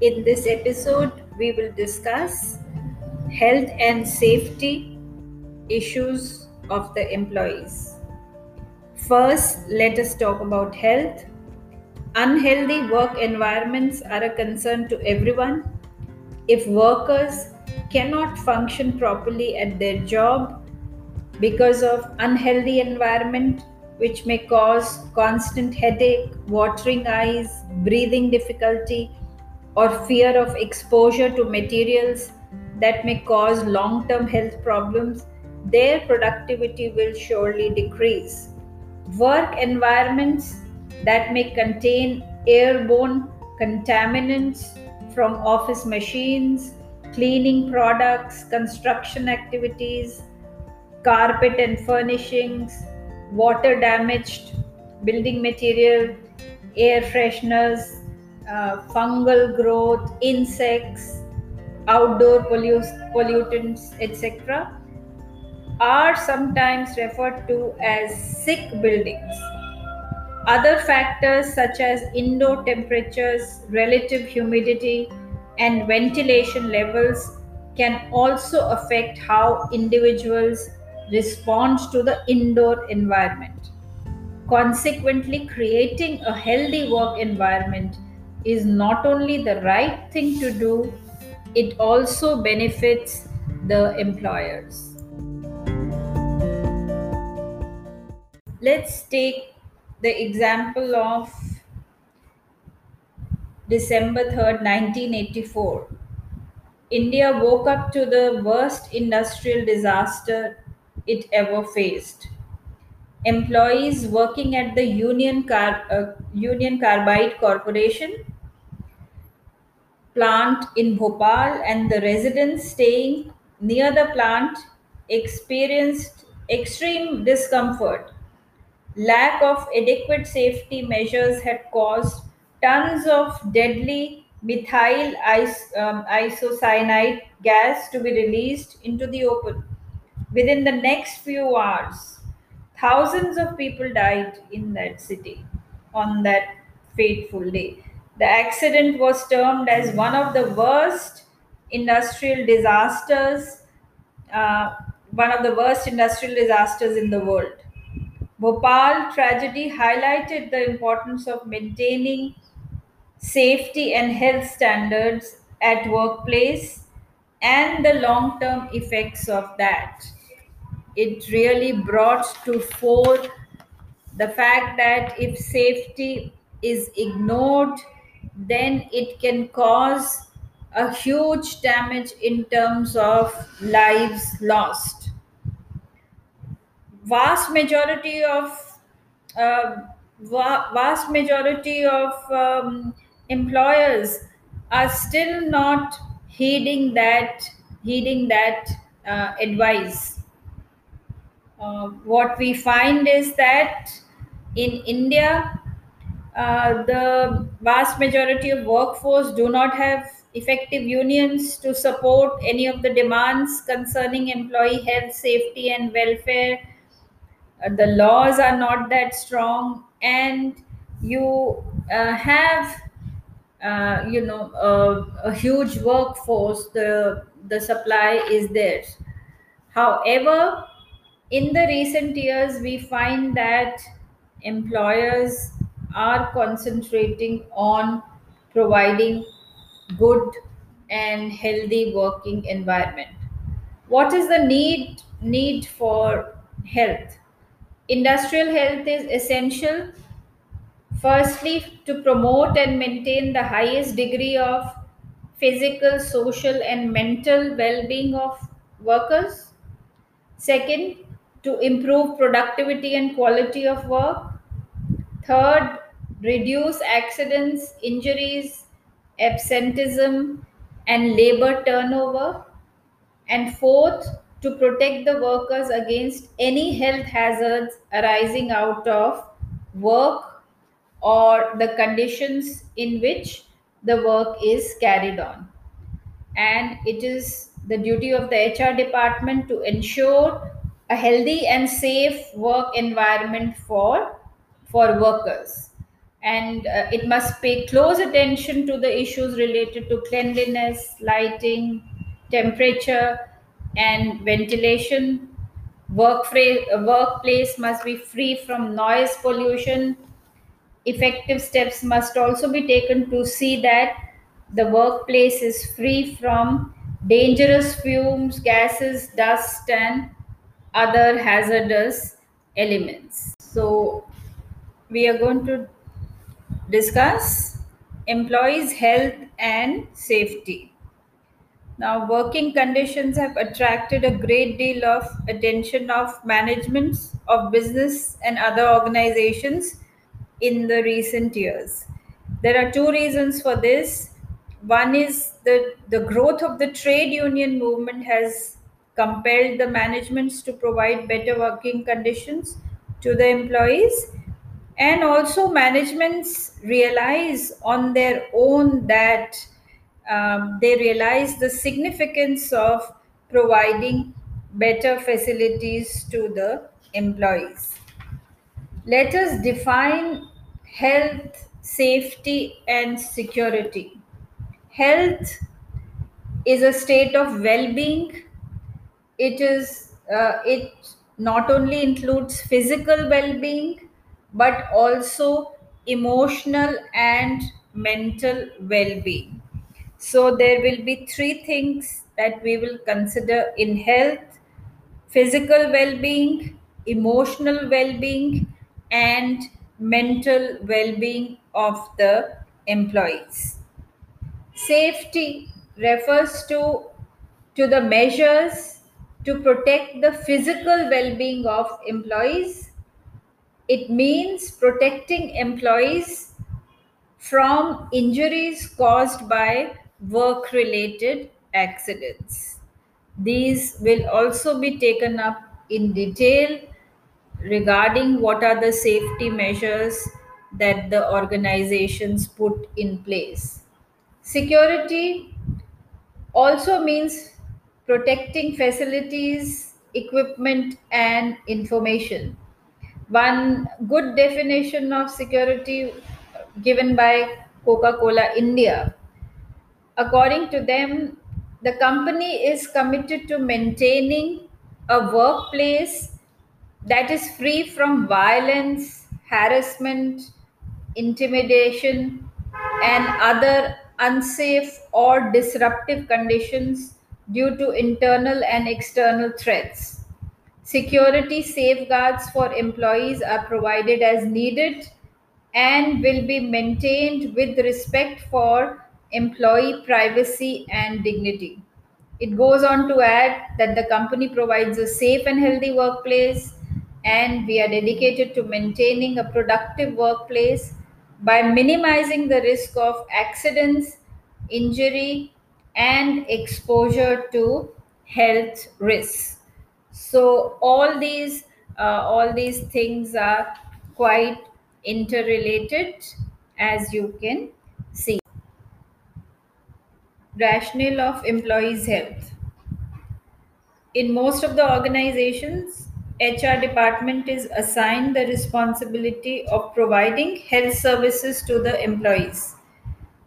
In this episode, we will discuss health and safety issues of the employees. First, let us talk about health. Unhealthy work environments are a concern to everyone. If workers cannot function properly at their job because of unhealthy environment which may cause constant headache, watering eyes, breathing difficulty, or fear of exposure to materials that may cause long term health problems, their productivity will surely decrease. Work environments that may contain airborne contaminants from office machines, cleaning products, construction activities, carpet and furnishings, water damaged building material, air fresheners, uh, fungal growth, insects, outdoor pollu- pollutants, etc., are sometimes referred to as sick buildings. Other factors such as indoor temperatures, relative humidity, and ventilation levels can also affect how individuals respond to the indoor environment. Consequently, creating a healthy work environment is not only the right thing to do, it also benefits the employers. Let's take the example of December 3rd, 1984. India woke up to the worst industrial disaster it ever faced. Employees working at the Union, Car- uh, Union Carbide Corporation plant in Bhopal and the residents staying near the plant experienced extreme discomfort. Lack of adequate safety measures had caused tons of deadly methyl is- um, isocyanide gas to be released into the open. Within the next few hours, thousands of people died in that city on that fateful day. The accident was termed as one of the worst industrial disasters, uh, one of the worst industrial disasters in the world. Bhopal tragedy highlighted the importance of maintaining safety and health standards at workplace and the long term effects of that. It really brought to fore the fact that if safety is ignored, then it can cause a huge damage in terms of lives lost. Vast majority of uh, va- vast majority of um, employers are still not heeding that heeding that uh, advice uh, what we find is that in india uh, the vast majority of workforce do not have effective unions to support any of the demands concerning employee health safety and welfare. Uh, the laws are not that strong and you uh, have uh, you know a, a huge workforce. The the supply is there however in the recent years we find that employers are concentrating on providing good and healthy working environment what is the need need for health Industrial health is essential, firstly, to promote and maintain the highest degree of physical, social, and mental well being of workers. Second, to improve productivity and quality of work. Third, reduce accidents, injuries, absenteeism, and labor turnover. And fourth, to protect the workers against any health hazards arising out of work or the conditions in which the work is carried on. And it is the duty of the HR department to ensure a healthy and safe work environment for, for workers. and uh, it must pay close attention to the issues related to cleanliness, lighting, temperature, and ventilation. Work free, workplace must be free from noise pollution. Effective steps must also be taken to see that the workplace is free from dangerous fumes, gases, dust, and other hazardous elements. So, we are going to discuss employees' health and safety. Now, working conditions have attracted a great deal of attention of managements of business and other organizations in the recent years. There are two reasons for this. One is that the growth of the trade union movement has compelled the managements to provide better working conditions to the employees. And also managements realize on their own that um, they realize the significance of providing better facilities to the employees. Let us define health safety and security. Health is a state of well-being it is uh, it not only includes physical well-being but also emotional and mental well-being. So there will be three things that we will consider in health physical well-being emotional well-being and mental well-being of the employees. Safety refers to to the measures to protect the physical well-being of employees it means protecting employees from injuries caused by work related accidents. These will also be taken up in detail regarding what are the safety measures that the organizations put in place. Security also means protecting facilities, equipment, and information. One good definition of security given by Coca Cola India. According to them, the company is committed to maintaining a workplace that is free from violence, harassment, intimidation, and other unsafe or disruptive conditions due to internal and external threats. Security safeguards for employees are provided as needed and will be maintained with respect for employee privacy and dignity. It goes on to add that the company provides a safe and healthy workplace, and we are dedicated to maintaining a productive workplace by minimizing the risk of accidents, injury, and exposure to health risks. So all these uh, all these things are quite interrelated, as you can see. Rationale of employees' health. In most of the organizations, HR department is assigned the responsibility of providing health services to the employees.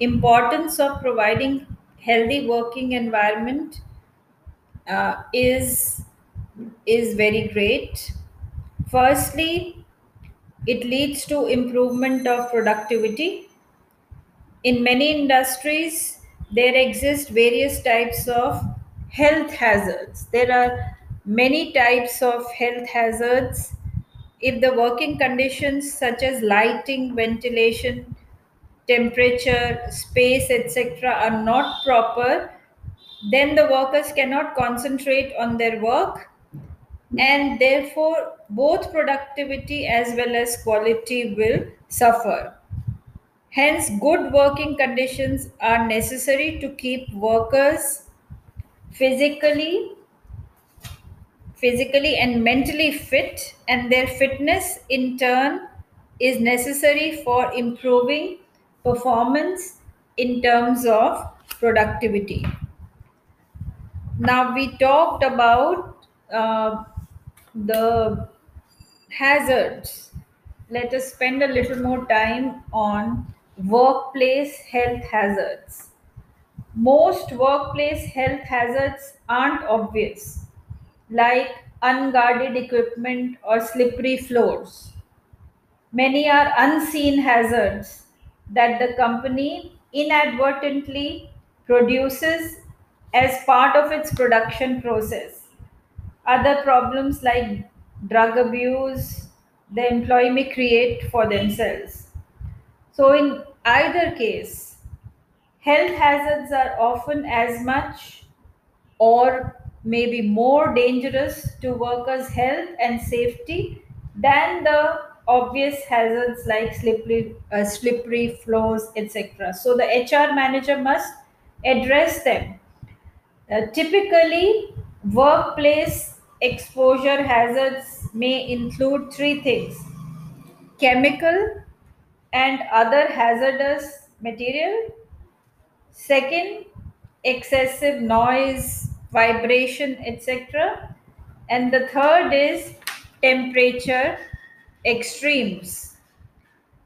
Importance of providing healthy working environment uh, is is very great. Firstly, it leads to improvement of productivity. In many industries, there exist various types of health hazards. There are many types of health hazards. If the working conditions such as lighting, ventilation, temperature, space, etc., are not proper, then the workers cannot concentrate on their work and therefore both productivity as well as quality will suffer. Hence, good working conditions are necessary to keep workers physically physically and mentally fit and their fitness in turn is necessary for improving performance in terms of productivity now we talked about uh, the hazards let us spend a little more time on workplace health hazards. Most workplace health hazards aren't obvious, like unguarded equipment or slippery floors. Many are unseen hazards that the company inadvertently produces as part of its production process. Other problems like drug abuse, the employee may create for themselves. So, in either case, health hazards are often as much or maybe more dangerous to workers' health and safety than the obvious hazards like slippery, uh, slippery floors, etc. So the HR manager must address them. Uh, typically, workplace exposure hazards may include three things chemical and other hazardous material Second, excessive noise, vibration, etc. And the third is temperature extremes.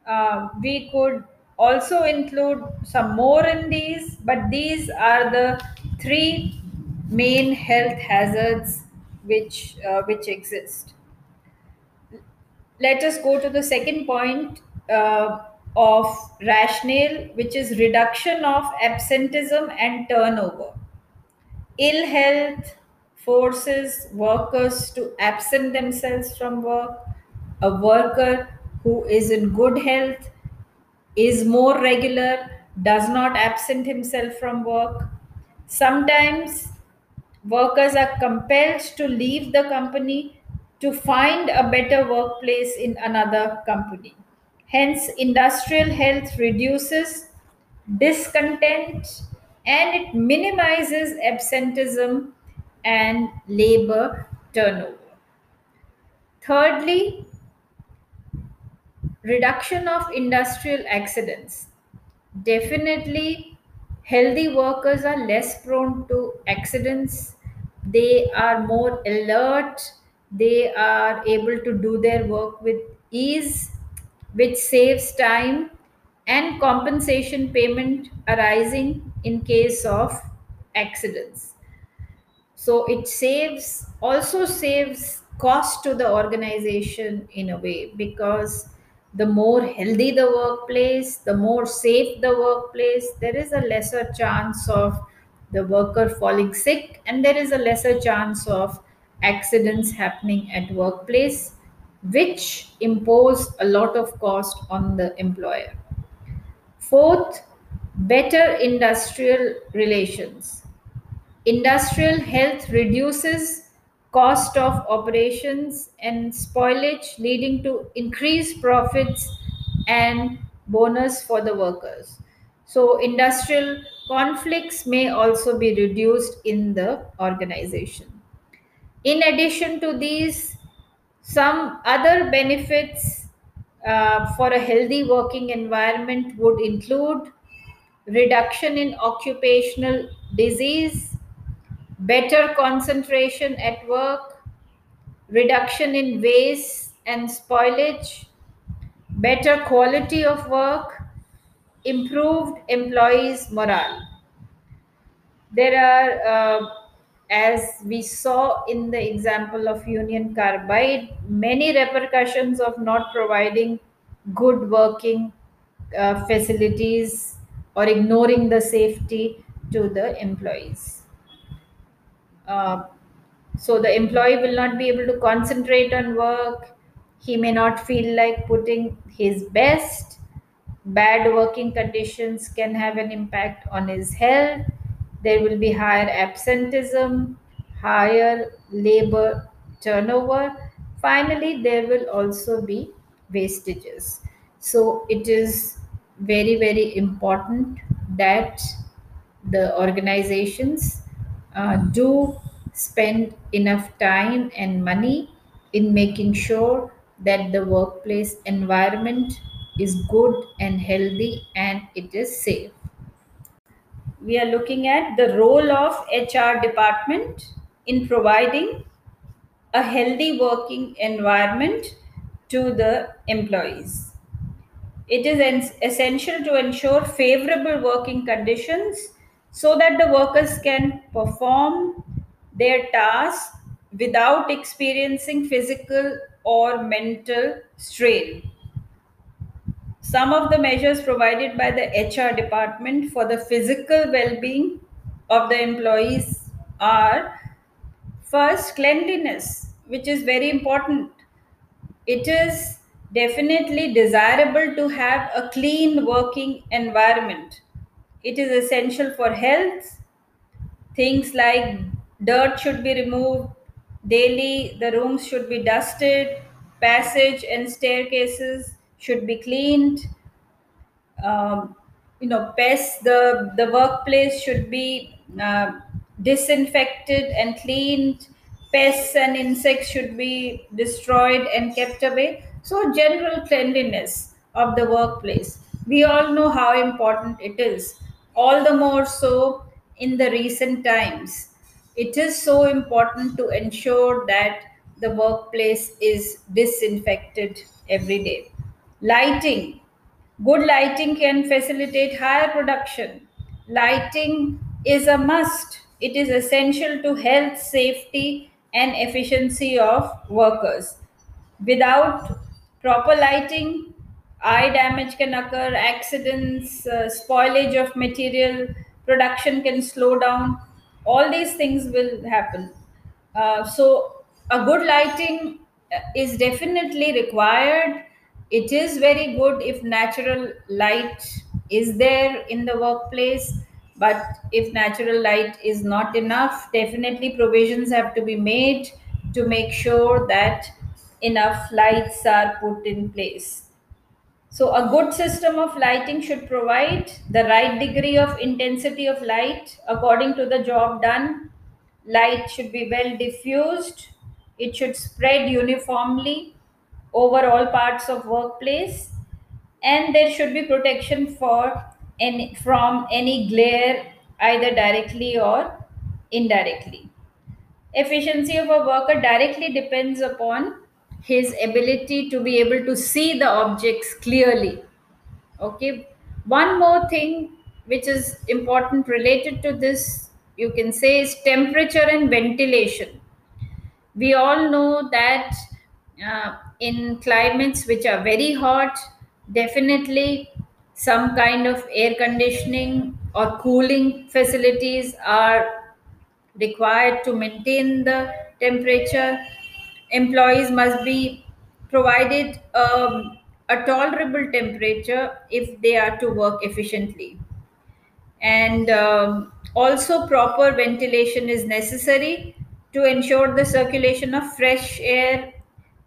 Uh, we could also include some more in these, but these are the three main health hazards which uh, which exist let us go to the second point uh, of rationale, which is reduction of absenteeism and turnover. Ill health forces workers to absent themselves from work. A worker who is in good health is more regular, does not absent himself from work. Sometimes workers are compelled to leave the company to find a better workplace in another company. Hence, industrial health reduces discontent and it minimizes absenteeism and labor turnover. Thirdly, reduction of industrial accidents. Definitely, healthy workers are less prone to accidents. They are more alert. They are able to do their work with ease, which saves time and compensation payment arising in case of accidents so it saves also saves cost to the organization in a way because the more healthy the workplace the more safe the workplace there is a lesser chance of the worker falling sick and there is a lesser chance of accidents happening at workplace which impose a lot of cost on the employer. Fourth better industrial relations. Industrial health reduces cost of operations and spoilage, leading to increased profits and bonus for the workers. So, industrial conflicts may also be reduced in the organization. In addition to these, some other benefits uh, for a healthy working environment would include reduction in occupational disease, better concentration at work, reduction in waste and spoilage, better quality of work, improved employees' morale. There are, uh, as we saw in the example of Union Carbide, many repercussions of not providing good working uh, facilities or ignoring the safety to the employees. Uh, so the employee will not be able to concentrate on work. He may not feel like putting his best. Bad working conditions can have an impact on his health. There will be higher absenteeism, higher labor turnover. Finally, there will also be wastages. So it is very, very important that the organizations uh, do spend enough time and money in making sure that the workplace environment is good and healthy and it is safe we are looking at the role of hr department in providing a healthy working environment to the employees. It is en- essential to ensure favorable working conditions so that the workers can perform their tasks without experiencing physical or mental strain. Some of the measures provided by the HR department for the physical well being of the employees are first, cleanliness, which is very important. It is definitely desirable to have a clean working environment. It is essential for health. Things like dirt should be removed. Daily, the rooms should be dusted, passage and staircases should be cleaned. Um, you know pests the the workplace should be uh, disinfected and cleaned. Pests and insects should be destroyed and kept away. So general cleanliness of the workplace. We all know how important it is all the more so in the recent times it is so important to ensure that the workplace is disinfected every day lighting Good lighting can facilitate higher production. Lighting is a must. It is essential to health, safety, and efficiency of workers. Without proper lighting, eye damage can occur, accidents, uh, spoilage of material, production can slow down. All these things will happen. Uh, so, a good lighting uh, is definitely required. It is very good if natural light is there in the workplace, but if natural light is not enough, definitely provisions have to be made to make sure that enough lights are put in place. So, a good system of lighting should provide the right degree of intensity of light according to the job done. Light should be well diffused. It should spread uniformly over all parts of workplace, and there should be protection for any from any glare, either directly or indirectly. Efficiency of a worker directly depends upon his ability to be able to see the objects clearly. Okay. One more thing which is important related to this, you can say, is temperature and ventilation. We all know that uh, in climates which are very hot, definitely some kind of air conditioning or cooling facilities are required to maintain the temperature. Employees must be provided um, a tolerable temperature if they are to work efficiently. And um, also, proper ventilation is necessary to ensure the circulation of fresh air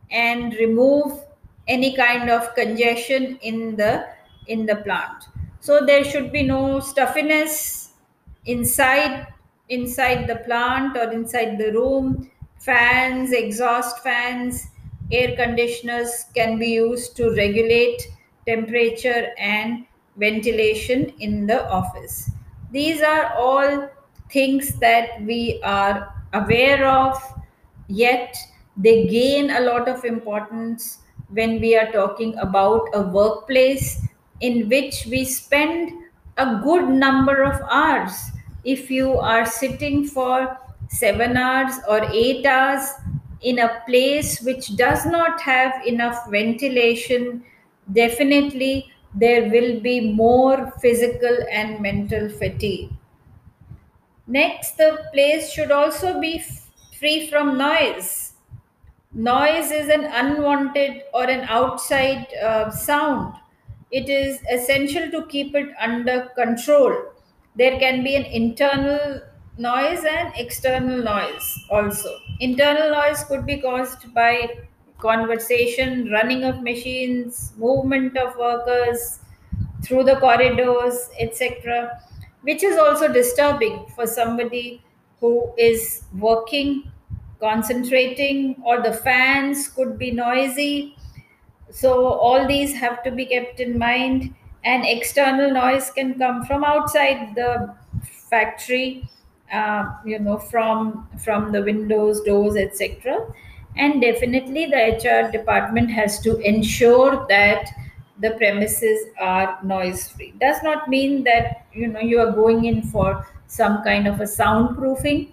and remove any kind of congestion in the in the plant so there should be no stuffiness inside inside the plant or inside the room fans exhaust fans air conditioners can be used to regulate temperature and ventilation in the office these are all things that we are aware of yet they gain a lot of importance when we are talking about a workplace in which we spend a good number of hours. If you are sitting for seven hours or eight hours in a place which does not have enough ventilation, definitely there will be more physical and mental fatigue. Next, the place should also be free from noise Noise is an unwanted or an outside uh, sound. It is essential to keep it under control. There can be an internal noise and external noise also. Internal noise could be caused by conversation, running of machines, movement of workers through the corridors, etc., which is also disturbing for somebody who is working concentrating or the fans could be noisy so all these have to be kept in mind and external noise can come from outside the factory uh, you know from from the windows doors etc and definitely the hr department has to ensure that the premises are noise free does not mean that you know you are going in for some kind of a soundproofing.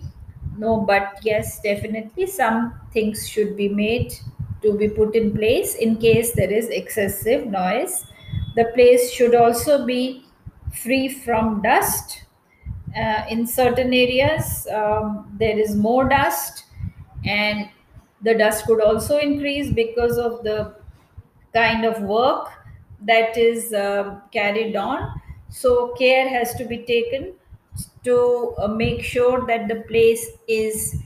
No but yes definitely some things should be made to be put in place in case there is excessive noise. The place should also be free from dust uh, in certain areas um, there is more dust and the dust could also increase because of the kind of work that is um carried on. So care has to be taken to uh, make sure that the place is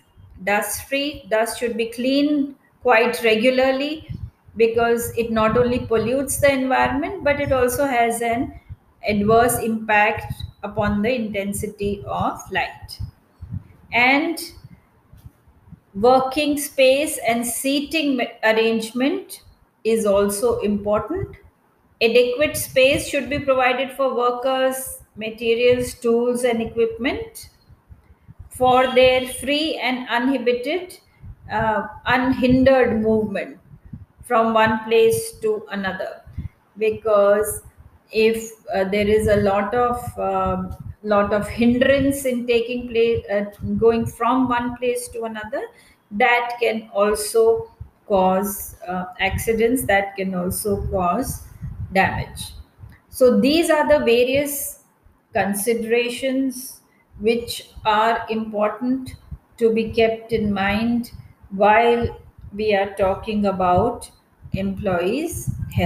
dust free dust should be cleaned quite regularly because it not only pollutes the environment but it also has an adverse impact upon the intensity of light and working space and seating arrangement is also important adequate space should be provided for workers materials tools and equipment for their free and uninhibited, uh, unhindered movement from one place to another. Because if uh, there is a lot of um, lot of hindrance in taking place, uh, going from one place to another, that can also cause uh, accidents. That can also cause damage. So these are the various considerations which are important to be kept in mind while we are talking about employees' health.